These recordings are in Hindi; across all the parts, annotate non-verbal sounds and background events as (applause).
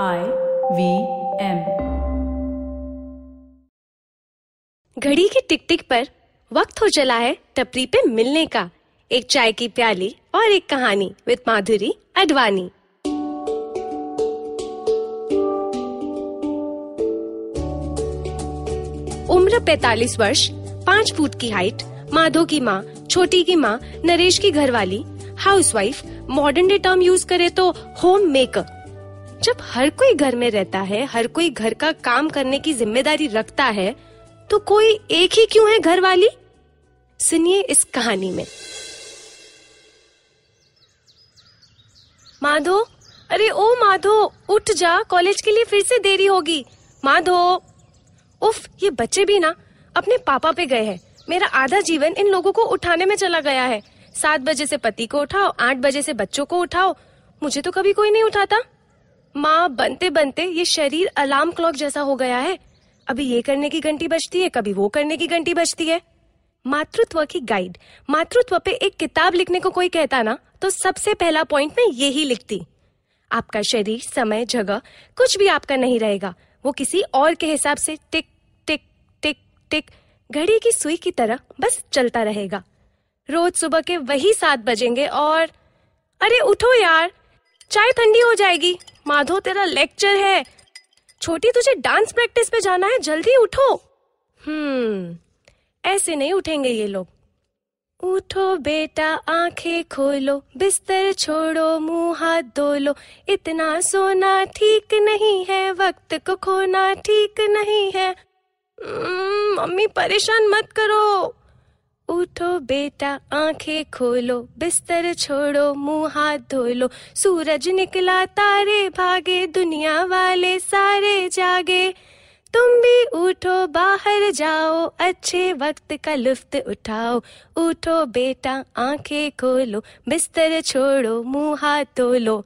I वी एम घड़ी की टिक टिक पर वक्त हो चला है टपरी पे मिलने का। एक चाय की प्याली और एक कहानी विद माधुरी अडवाणी। उम्र 45 वर्ष, पाँच फुट की हाइट माधो की माँ, छोटी की माँ, नरेश की घरवाली housewife modern day term use करे तो होम मेकर जब हर कोई घर में रहता है, हर कोई घर का काम करने की ज़िम्मेदारी रखता है तो कोई एक ही क्यों है घर वाली सुनिए इस कहानी में। माधो, अरे ओ माधो, उठ जा, कॉलेज के लिए फिर से देरी होगी। माधो, उफ, ये बच्चे भी ना, अपने पापा पे गए हैं। मेरा आधा जीवन इन लोगों को उठाने में चला गया है। सात बजे से पति को उठाओ, आठ बजे से बच्चों को उठाओ। मुझे तो कभी कोई नहीं उठाता। माँ बनते बनते ये शरीर अलार्म क्लॉक जैसा हो गया है। अभी ये करने की घंटी बजती है, कभी वो करने की घंटी बजती है। मातृत्व की गाइड मातृत्व पे एक किताब लिखने को कोई कहता ना तो सबसे पहला पॉइंट मैं यही लिखती। आपका शरीर, समय, जगह, कुछ भी आपका नहीं रहेगा। वो किसी और के हिसाब से टिक टिक टिक टिक, घड़ी की सुई की तरह बस चलता रहेगा। रोज सुबह के वही सात बजेंगे और अरे उठो यार, चाय ठंडी हो जाएगी। माधो तेरा लेक्चर है। छोटी तुझे डांस प्रैक्टिस पे जाना है। जल्दी उठो। हम्म ऐसे नहीं उठेंगे ये लोग। उठो बेटा आँखें खोलो बिस्तर छोड़ो मुँह हाथ धो लो इतना सोना ठीक नहीं है वक्त को खोना ठीक नहीं है। हम्म, मम्मी परेशान मत करो। उठो बेटा, आँखें खोलो, बिस्तर छोड़ो, मुँह हाथ धो लो सूरज निकला, तारे भागे, दुनिया वाले सारे जागे। तुम भी उठो, बाहर जाओ, अच्छे वक्त का लुफ्त उठाओ। उठो बेटा, आँखें खोलो, बिस्तर छोड़ो, मुँह हाथ धो लो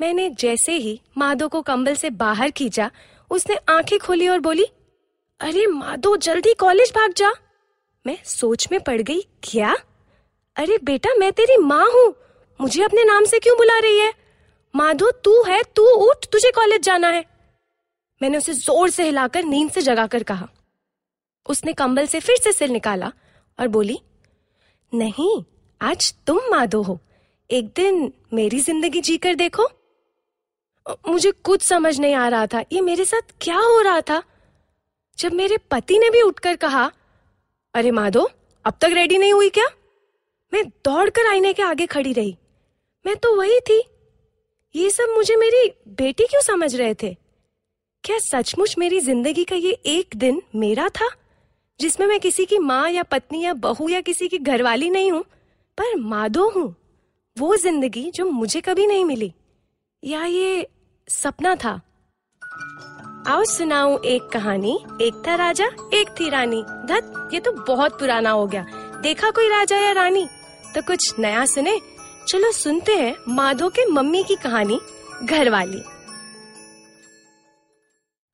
मैंने जैसे ही माधो को कंबल से बाहर खींचा, उसने आँखें खोली और बोली, अरे माधो, जल्दी कॉलेज भाग जा। मैं सोच में पड़ गई, क्या? अरे बेटा, मैं तेरी माँ हूँ। मुझे अपने नाम से क्यों बुला रही है? माधो, तू है, तू उठ, तुझे कॉलेज जाना है। मैंने उसे ज़ोर से हिलाकर, नींद से जगाकर कहा। उसने कंबल से फिर से सिर निकाला और बोली, नहीं, आज तुम माधो हो। एक दिन मेरी ज़िंदगी जीकर देखो। मुझे कुछ समझ नहीं आ रहा था। ये मेरे साथ क्या हो रहा था? जब मेरे पति ने भी उठकर कहा अरे माधो, अब तक रेडी नहीं हुई क्या? मैं दौड़कर आईने के आगे खड़ी रही। मैं तो वही थी। ये सब मुझे मेरी बेटी क्यों समझ रहे थे? क्या सचमुच मेरी ज़िंदगी का ये एक दिन मेरा था, जिसमें मैं किसी की माँ या पत्नी या बहू या किसी की घरवाली नहीं हूँ, पर माधो हूँ। वो ज़िंदगी जो मुझे कभी नहीं मिली। या ये सपना था? आओ सुनाऊं एक कहानी। एक था राजा, एक थी रानी। धत, ये तो बहुत पुराना हो गया। देखा कोई राजा या रानी? तो कुछ नया सुने। चलो सुनते हैं माधो के मम्मी की कहानी घर वाली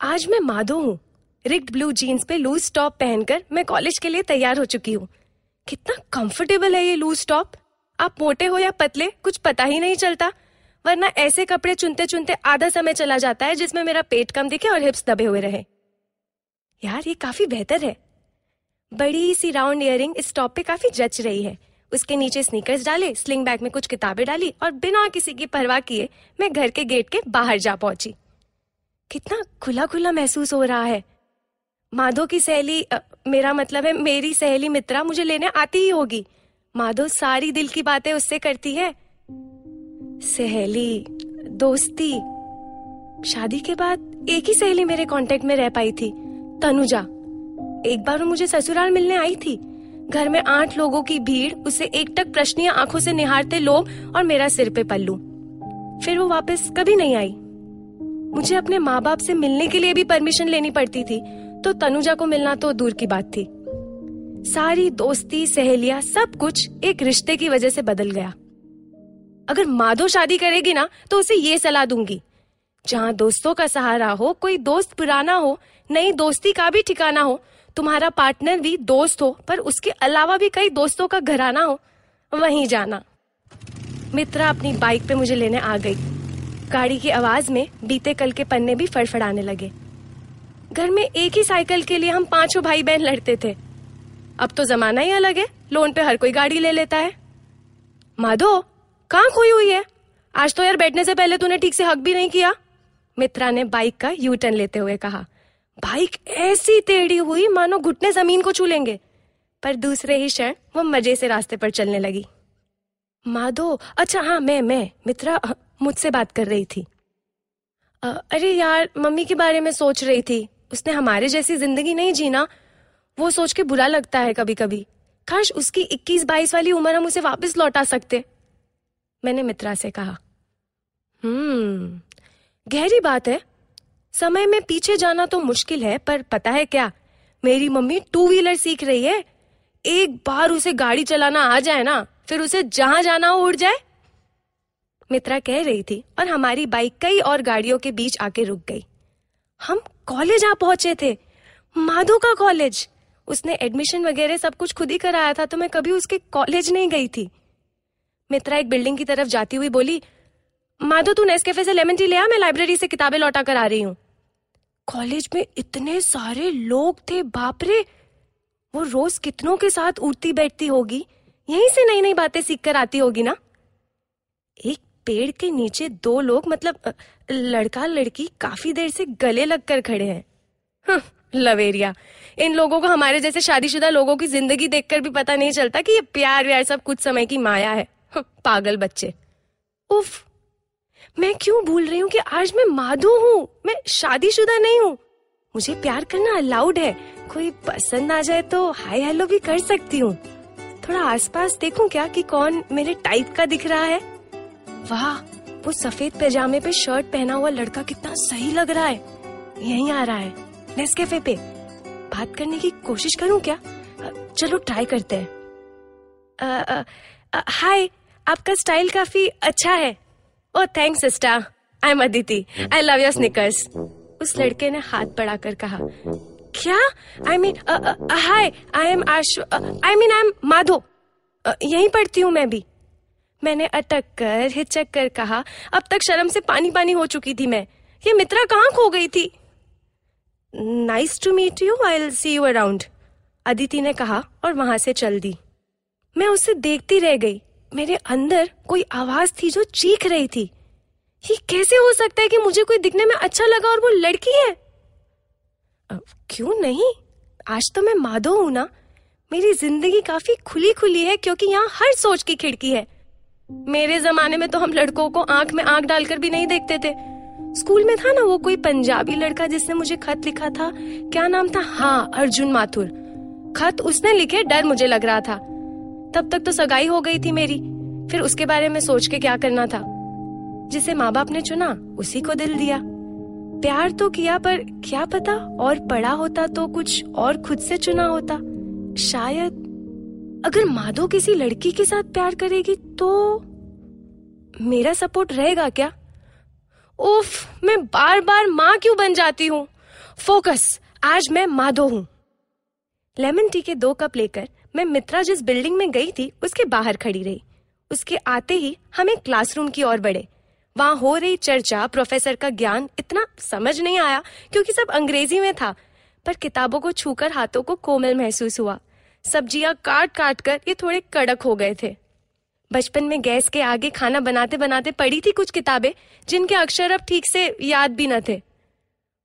आज मैं माधो हूँ। रिक्ड ब्लू जीन्स पे लूज टॉप पहनकर मैं कॉलेज के लिए तैयार हो चुकी हूँ। कितना कंफर्टेबल है ये लूज टॉप आप मोटे हो या पतले, कुछ पता ही नहीं चलता। वरना ऐसे कपड़े चुनते चुनते आधा समय चला जाता है जिसमें मेरा पेट कम दिखे और हिप्स दबे हुए रहे। यार ये काफ़ी बेहतर है। बड़ी सी राउंड इयरिंग इस टॉप पे काफ़ी जच रही है। उसके नीचे स्नीकर्स डाले स्लिंग बैग में कुछ किताबें डाली और बिना किसी की परवाह किए मैं घर के गेट के बाहर जा पहुँची। कितना खुला खुला महसूस हो रहा है। माधो की सहेली अ, मेरा मतलब है मेरी सहेली मित्रा मुझे लेने आती ही होगी। माधो सारी दिल की बातें उससे करती है। सहेली, दोस्ती। शादी के बाद एक ही सहेली मेरे कांटेक्ट में रह पाई थी, तनुजा। एक बार वो मुझे ससुराल मिलने आई थी। घर में आठ लोगों की भीड़, उसे एकटक प्रश्नीय आँखों से निहारते लोग और मेरा सिर पे पल्लू। फिर वो वापस कभी नहीं आई। मुझे अपने माँ बाप से मिलने के लिए भी परमिशन लेनी पड़ती थी तो तनुजा को मिलना तो दूर की बात थी। सारी दोस्ती, सहेलियाँ, सब कुछ एक रिश्ते की वजह से बदल गया। अगर माधो शादी करेगी ना तो उसे ये सलाह दूँगी। जहाँ दोस्तों का सहारा हो, कोई दोस्त पुराना हो, नई दोस्ती का भी ठिकाना हो, तुम्हारा पार्टनर भी दोस्त हो, पर उसके अलावा भी कई दोस्तों का घराना हो, वहीं जाना। मित्रा अपनी बाइक पे मुझे लेने आ गई। गाड़ी की आवाज़ में बीते कल के पन्ने भी फड़फड़ाने लगे। घर में एक ही साइकिल के लिए हम पाँचों भाई बहन लड़ते थे। अब तो जमाना ही अलग है, लोन पे हर कोई गाड़ी ले लेता है। माधो कहाँ खोई हुई है? आज तो यार बैठने से पहले तूने ठीक से हक भी नहीं किया। मित्रा ने बाइक का यू टर्न लेते हुए कहा बाइक ऐसी टेढ़ी हुई मानो घुटने ज़मीन को छू लेंगे। पर दूसरे ही क्षण वो मज़े से रास्ते पर चलने लगी। माधो अच्छा हाँ मैं मैं मित्रा मुझसे बात कर रही थी। अ, अरे यार मम्मी के बारे में सोच रही थी। उसने हमारे जैसी ज़िंदगी नहीं जीना। वो सोच के बुरा लगता है कभी कभी काश उसकी 21-22 वाली उम्र हम उसे वापस लौटा सकते। मैंने मित्रा से कहा। हम्म गहरी बात है। समय में पीछे जाना तो मुश्किल है, पर पता है क्या? मेरी मम्मी टू व्हीलर सीख रही है। एक बार उसे गाड़ी चलाना आ जाए ना, फिर उसे जहाँ जाना हो उड़ जाए। मित्रा कह रही थी और हमारी बाइक कई और गाड़ियों के बीच आके रुक गई। हम कॉलेज आ पहुँचे थे। माधो का कॉलेज। उसने एडमिशन वगैरह सब कुछ खुद ही कराया था तो मैं कभी उसके कॉलेज नहीं गई थी। मित्रा एक बिल्डिंग की तरफ़ जाती हुई बोली माधो तू नेस्कैफे से लेमन टी ले आ मैं लाइब्रेरी से किताबें लौटा कर आ रही हूँ. कॉलेज में इतने सारे लोग थे बापरे वो रोज कितनों के साथ उठती बैठती होगी? यहीं से नई नई बातें सीख कर आती होगी ना? एक पेड़ के नीचे दो लोग मतलब लड़का लड़की काफ़ी देर से गले लगकर खड़े हैं। हं, लवेरिया। इन लोगों को हमारे जैसे शादीशुदा लोगों की ज़िंदगी देखकर भी पता नहीं चलता कि ये प्यार व्यार सब कुछ समय की माया हं, (laughs) पागल बच्चे। उफ, मैं क्यों भूल रही हूँ कि आज मैं माधो हूँ? मैं शादीशुदा नहीं हूँ। मुझे प्यार करना अलाउड है। कोई पसंद आ जाए तो हाय हेलो भी कर सकती हूँ। थोड़ा आसपास देखूँ क्या कि कौन मेरे टाइप का दिख रहा है? वाह, वो सफ़ेद पैजामे पे शर्ट पहना हुआ लड़का कितना सही लग रहा है। यहीं आ रहा है नेस्कैफे पे। बात करने की कोशिश करूँ क्या? चलो ट्राई करते हैं। हाय आपका स्टाइल काफ़ी अच्छा है। ओ thanks sister I am Aditi I love your sneakers उस लड़के ने हाथ बढ़ाकर कहा, क्या? I mean hi I am Ashu I mean I am Madho यहीं पढ़ती हूँ मैं भी. मैंने अटक कर, हिचक कर कहा, अब तक शर्म से पानी पानी हो चुकी थी मैं। ये मित्रा कहाँ खो गई थी? Nice to meet you I see you around Aditi ने कहा और वहाँ से चल दी। मैं उसे देखती रह गई। मेरे अंदर कोई आवाज़ थी जो चीख रही थी। ये कैसे हो सकता है कि मुझे कोई दिखने में अच्छा लगा और वो लड़की है? क्यों नहीं? आज तो मैं माधो हूँ ना। मेरी ज़िंदगी काफ़ी खुली खुली है क्योंकि यहाँ हर सोच की खिड़की है। मेरे जमाने में तो हम लड़कों को आँख में आँख डालकर भी नहीं देखते थे। स्कूल में था ना वो कोई पंजाबी लड़का जिसने मुझे खत लिखा था? क्या नाम था? हाँ अर्जुन माथुर। खत उसने लिखे, डर मुझे लग रहा था। तब तक तो सगाई हो गई थी मेरी। फिर उसके बारे में सोच के क्या करना था? जिसे माँ बाप ने चुना, उसी को दिल दिया। प्यार तो किया, पर क्या पता? और पढ़ा होता तो कुछ और खुद से चुना होता। शायद अगर माधो किसी लड़की के साथ प्यार करेगी तो मेरा सपोर्ट रहेगा क्या? उफ, मैं बार बार माँ क्यों बन जाती हूँ? फोकस, आज मैं माधो हूँ। लेमन टी के दो कप लेकर मैं मित्रा जिस बिल्डिंग में गई थी, उसके बाहर खड़ी रही। उसके आते ही हम एक क्लासरूम की ओर बढ़े। वहाँ हो रही चर्चा प्रोफेसर का ज्ञान इतना समझ नहीं आया क्योंकि सब अंग्रेज़ी में था, पर किताबों को छूकर हाथों को कोमल महसूस हुआ। सब्ज़ियाँ काट काट कर ये थोड़े कड़क हो गए थे। बचपन में गैस के आगे खाना बनाते बनाते पढ़ी थी कुछ किताबें, जिनके अक्षर अब ठीक से याद भी न थे।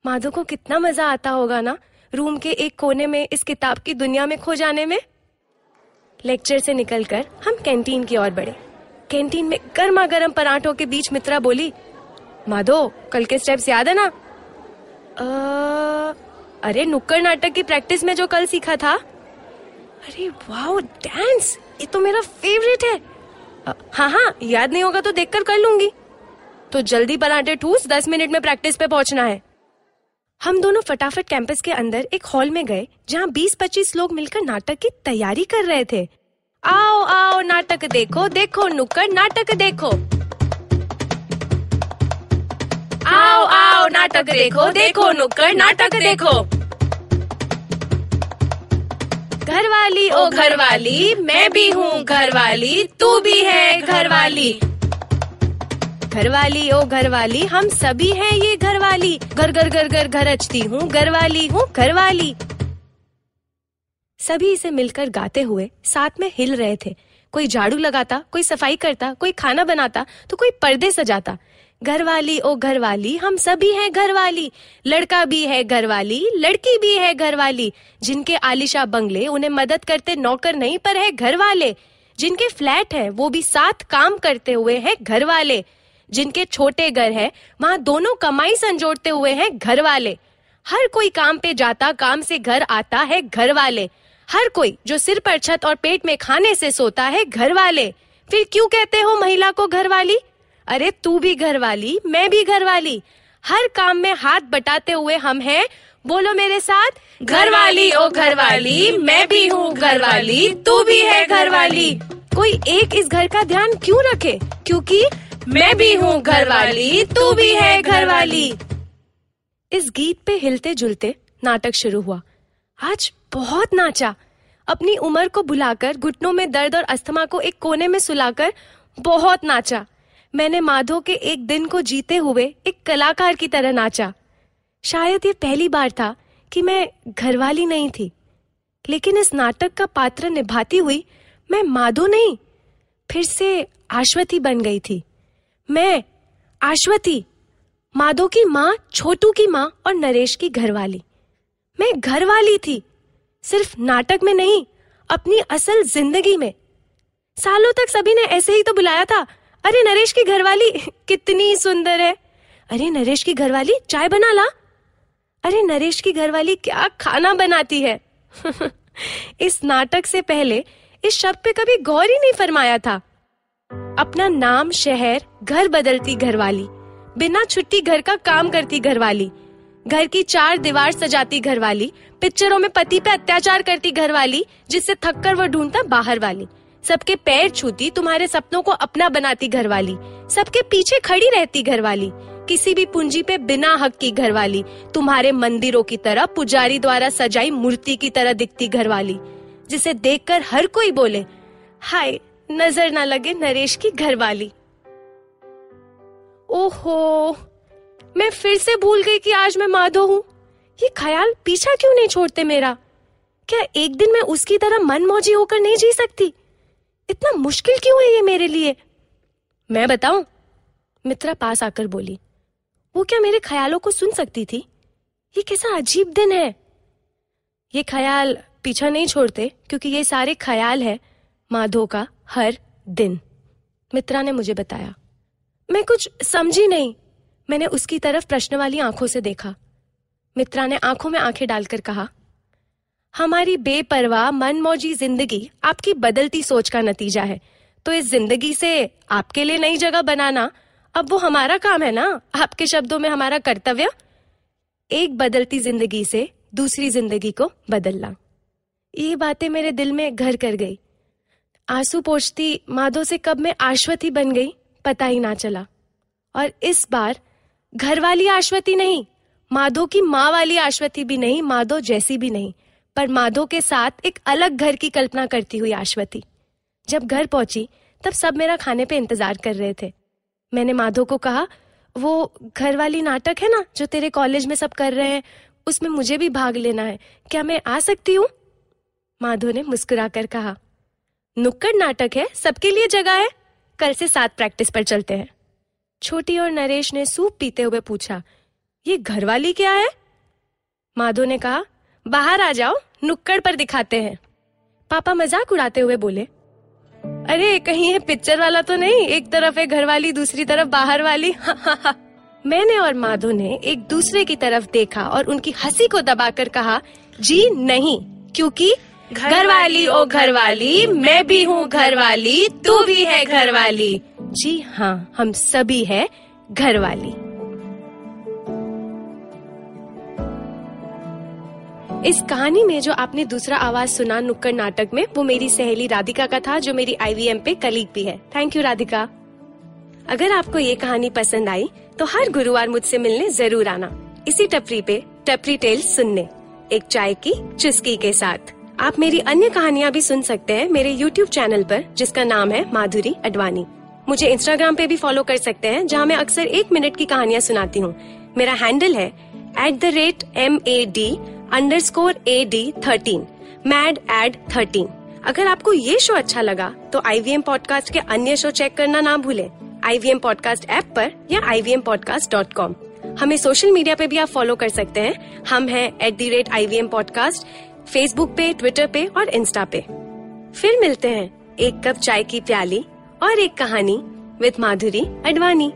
माधो को कितना मज़ा आता होगा ना, रूम के एक कोने में इस किताब की दुनिया में खो जाने में। लेक्चर से निकलकर हम कैंटीन की ओर बढ़े। कैंटीन में गर्मा गर्म पराठों के बीच मित्रा बोली माधो कल के स्टेप्स याद है ना? अ, अरे नुक्कड़ नाटक की प्रैक्टिस में जो कल सीखा था। अरे वाओ डांस ये तो मेरा फेवरेट है। हाँ हाँ याद नहीं होगा तो देखकर कर लूँगी। तो जल्दी पराठे ठूस दस मिनट में प्रैक्टिस पे पहुँचना है। हम दोनों फटाफट कैंपस के अंदर एक हॉल में गए जहाँ 20-25 लोग मिलकर नाटक की तैयारी कर रहे थे। आओ आओ, नाटक देखो देखो, नुक्कड़, नाटक देखो। आओ आओ, नाटक देखो देखो, नुक्कड़, नाटक देखो। घरवाली, ओ घरवाली, मैं भी हूँ घरवाली, तू भी है घरवाली। घरवाली, ओ घरवाली, हम सभी हैं ये घरवाली। घर घर घर घर घर अचती हूँ, घरवाली हूँ घरवाली। सभी इसे मिलकर गाते हुए साथ में हिल रहे थे। कोई झाड़ू लगाता, कोई सफ़ाई करता, कोई खाना बनाता तो कोई पर्दे सजाता। घरवाली, ओ घरवाली, हम सभी हैं घरवाली। लड़का भी है घरवाली, लड़की भी है घरवाली। जिनके आलिशा बंगले उन्हें मदद करते नौकर नहीं, पर है घरवाले। जिनके फ्लैट है, वो भी साथ काम करते हुए हैं घरवाले। जिनके छोटे घर है, वहाँ दोनों कमाई संजोड़ते हुए हैं घरवाले। हर कोई काम पे जाता, काम से घर आता है घरवाले। हर कोई जो सिर पर छत और पेट में खाने से सोता है घर वाले फिर क्यों कहते हो महिला को घरवाली? अरे, तू भी घरवाली, मैं भी घरवाली। हर काम में हाथ बटाते हुए हम हैं, बोलो मेरे साथ, घरवाली, ओ घरवाली, मैं भी हूँ घरवाली, तू भी है घरवाली। कोई एक इस घर का ध्यान क्यों रखे? क्योंकि मैं भी हूँ घरवाली, तू भी है घरवाली। इस गीत पे हिलते जुलते नाटक शुरू हुआ। आज बहुत नाचा। अपनी उम्र को भुलाकर, घुटनों में दर्द और अस्थमा को एक कोने में सुलाकर बहुत नाचा। मैंने माधो के एक दिन को जीते हुए एक कलाकार की तरह नाचा। शायद ये पहली बार था कि मैं घरवाली नहीं थी, लेकिन इस नाटक का पात्र निभाती हुई मैं माधो नहीं, फिर से आश्वती बन गई थी। मैं आश्वती, माधो की माँ, छोटू की माँ और नरेश की घरवाली। मैं घरवाली थी सिर्फ़ नाटक में नहीं, अपनी असल ज़िंदगी में। सालों तक सभी ने ऐसे ही तो बुलाया था, अरे नरेश की घरवाली कितनी सुंदर है। अरे नरेश की घरवाली चाय बना ला। अरे नरेश की घरवाली क्या खाना बनाती है। (laughs) इस नाटक से पहले इस शब्द पे कभी गौर ही नहीं फरमाया था। अपना नाम, शहर, घर बदलती घरवाली, बिना छुट्टी घर का काम करती घरवाली घर की चार दीवार सजाती घरवाली, पिक्चरों में पति पे अत्याचार करती घरवाली, जिससे थककर वो ढूंढता बाहर वाली। सबके पैर छूती तुम्हारे सपनों को अपना बनाती घरवाली। सबके पीछे खड़ी रहती घरवाली। किसी भी पूंजी पे बिना हक की घरवाली। तुम्हारे मंदिरों की तरह पुजारी द्वारा सजाई मूर्ति की तरह दिखती घरवाली, जिसे देखकर हर कोई बोले, हाय, नज़र ना लगे नरेश की घरवाली। ओहो! मैं फिर से भूल गई कि आज मैं माधो हूँ। ये ख्याल पीछा क्यों नहीं छोड़ते मेरा? क्या एक दिन मैं उसकी तरह मन मौजी होकर नहीं जी सकती? इतना मुश्किल क्यों है ये मेरे लिए? मैं बताऊँ? मित्रा पास आकर बोली, वो क्या मेरे ख्यालों को सुन सकती थी? ये कैसा अजीब दिन है? ये ख्याल पीछा नहीं छोड़ते, क्योंकि ये सारे ख्याल है माधो का हर दिन। मित्रा ने मुझे बताया, मैं कुछ समझी नहीं। मैंने उसकी तरफ़ प्रश्न वाली आँखों से देखा। मित्रा ने आँखों में आँखें डालकर कहा, हमारी बेपरवाह, मनमौजी ज़िंदगी आपकी बदलती सोच का नतीजा है। तो इस ज़िंदगी से आपके लिए नई जगह बनाना, अब वो हमारा काम है ना? आपके शब्दों में हमारा कर्तव्य? एक बदलती ज़िंदगी से दूसरी ज़िंदगी को बदलना। ये बातें मेरे दिल में घर कर गई। आँसू पोछती माधो से कब मैं आश्वती बन गई, पता ही ना चला। और इस बार घर वाली आश्वती नहीं, माधो की माँ वाली आश्वती भी नहीं, माधो जैसी भी नहीं, पर माधो के साथ एक अलग घर की कल्पना करती हुई आश्वती। जब घर पहुँची, तब सब मेरा खाने पे इंतज़ार कर रहे थे। मैंने माधो को कहा, वो घर वाली नाटक है ना, जो तेरे कॉलेज में सब कर रहे हैं, उसमें मुझे भी भाग लेना है, क्या मैं आ सकती हूँ? माधो ने मुस्कुराकर कहा, नुक्कड़ नाटक है, सबके लिए जगह है, कल से साथ प्रैक्टिस पर चलते हैं। छोटी और नरेश ने सूप पीते हुए पूछा, ये घरवाली क्या है? माधो ने कहा, बाहर आ जाओ, नुक्कड़ पर दिखाते हैं। पापा मज़ाक उड़ाते हुए बोले, अरे, कहीं ये पिक्चर वाला तो नहीं, एक तरफ़ है घरवाली, दूसरी तरफ़ बाहर वाली। (laughs) मैंने और माधो ने एक दूसरे की तरफ़ देखा और उनकी हँसी को दबाकर कहा, जी नहीं, क्योंकि घरवाली, ओ घरवाली, मैं भी हूँ घरवाली, तू भी है घरवाली। जी हाँ हम सभी है घरवाली। इस कहानी में जो आपने दूसरा आवाज़ सुना नुक्कड़ नाटक में, वो मेरी सहेली राधिका का था, जो मेरी आईवीएम पे कलीग भी है। Thank you Radhika. अगर आपको ये कहानी पसंद आई तो हर गुरुवार मुझसे मिलने ज़रूर आना। इसी टपरी पे, टपरी टेल सुनने, एक चाय की चुस्की के साथ। आप मेरी अन्य कहानियाँ भी सुन सकते हैं मेरे YouTube चैनल पर, जिसका नाम है माधुरी अडवाणी। मुझे इंस्टाग्राम पे भी फॉलो कर सकते हैं, जहाँ मैं अक्सर एक मिनट की कहानियाँ सुनाती हूँ। मेरा हैंडल है at the rate M A D underscore A D thirteen mad ad thirteen अगर आपको ये शो अच्छा लगा तो आई वी एम पॉडकास्ट के अन्य शो चेक करना ना भूले। I V M podcast app पर या I V M podcast dot com हमें सोशल मीडिया पे भी आप फॉलो कर सकते हैं। हम हैं at the rate I V M podcast Facebook पे ट्विटर पे और इंस्टा पे। फिर मिलते हैं। एक कप चाय की प्याली। और एक कहानी विद माधुरी अडवाणी।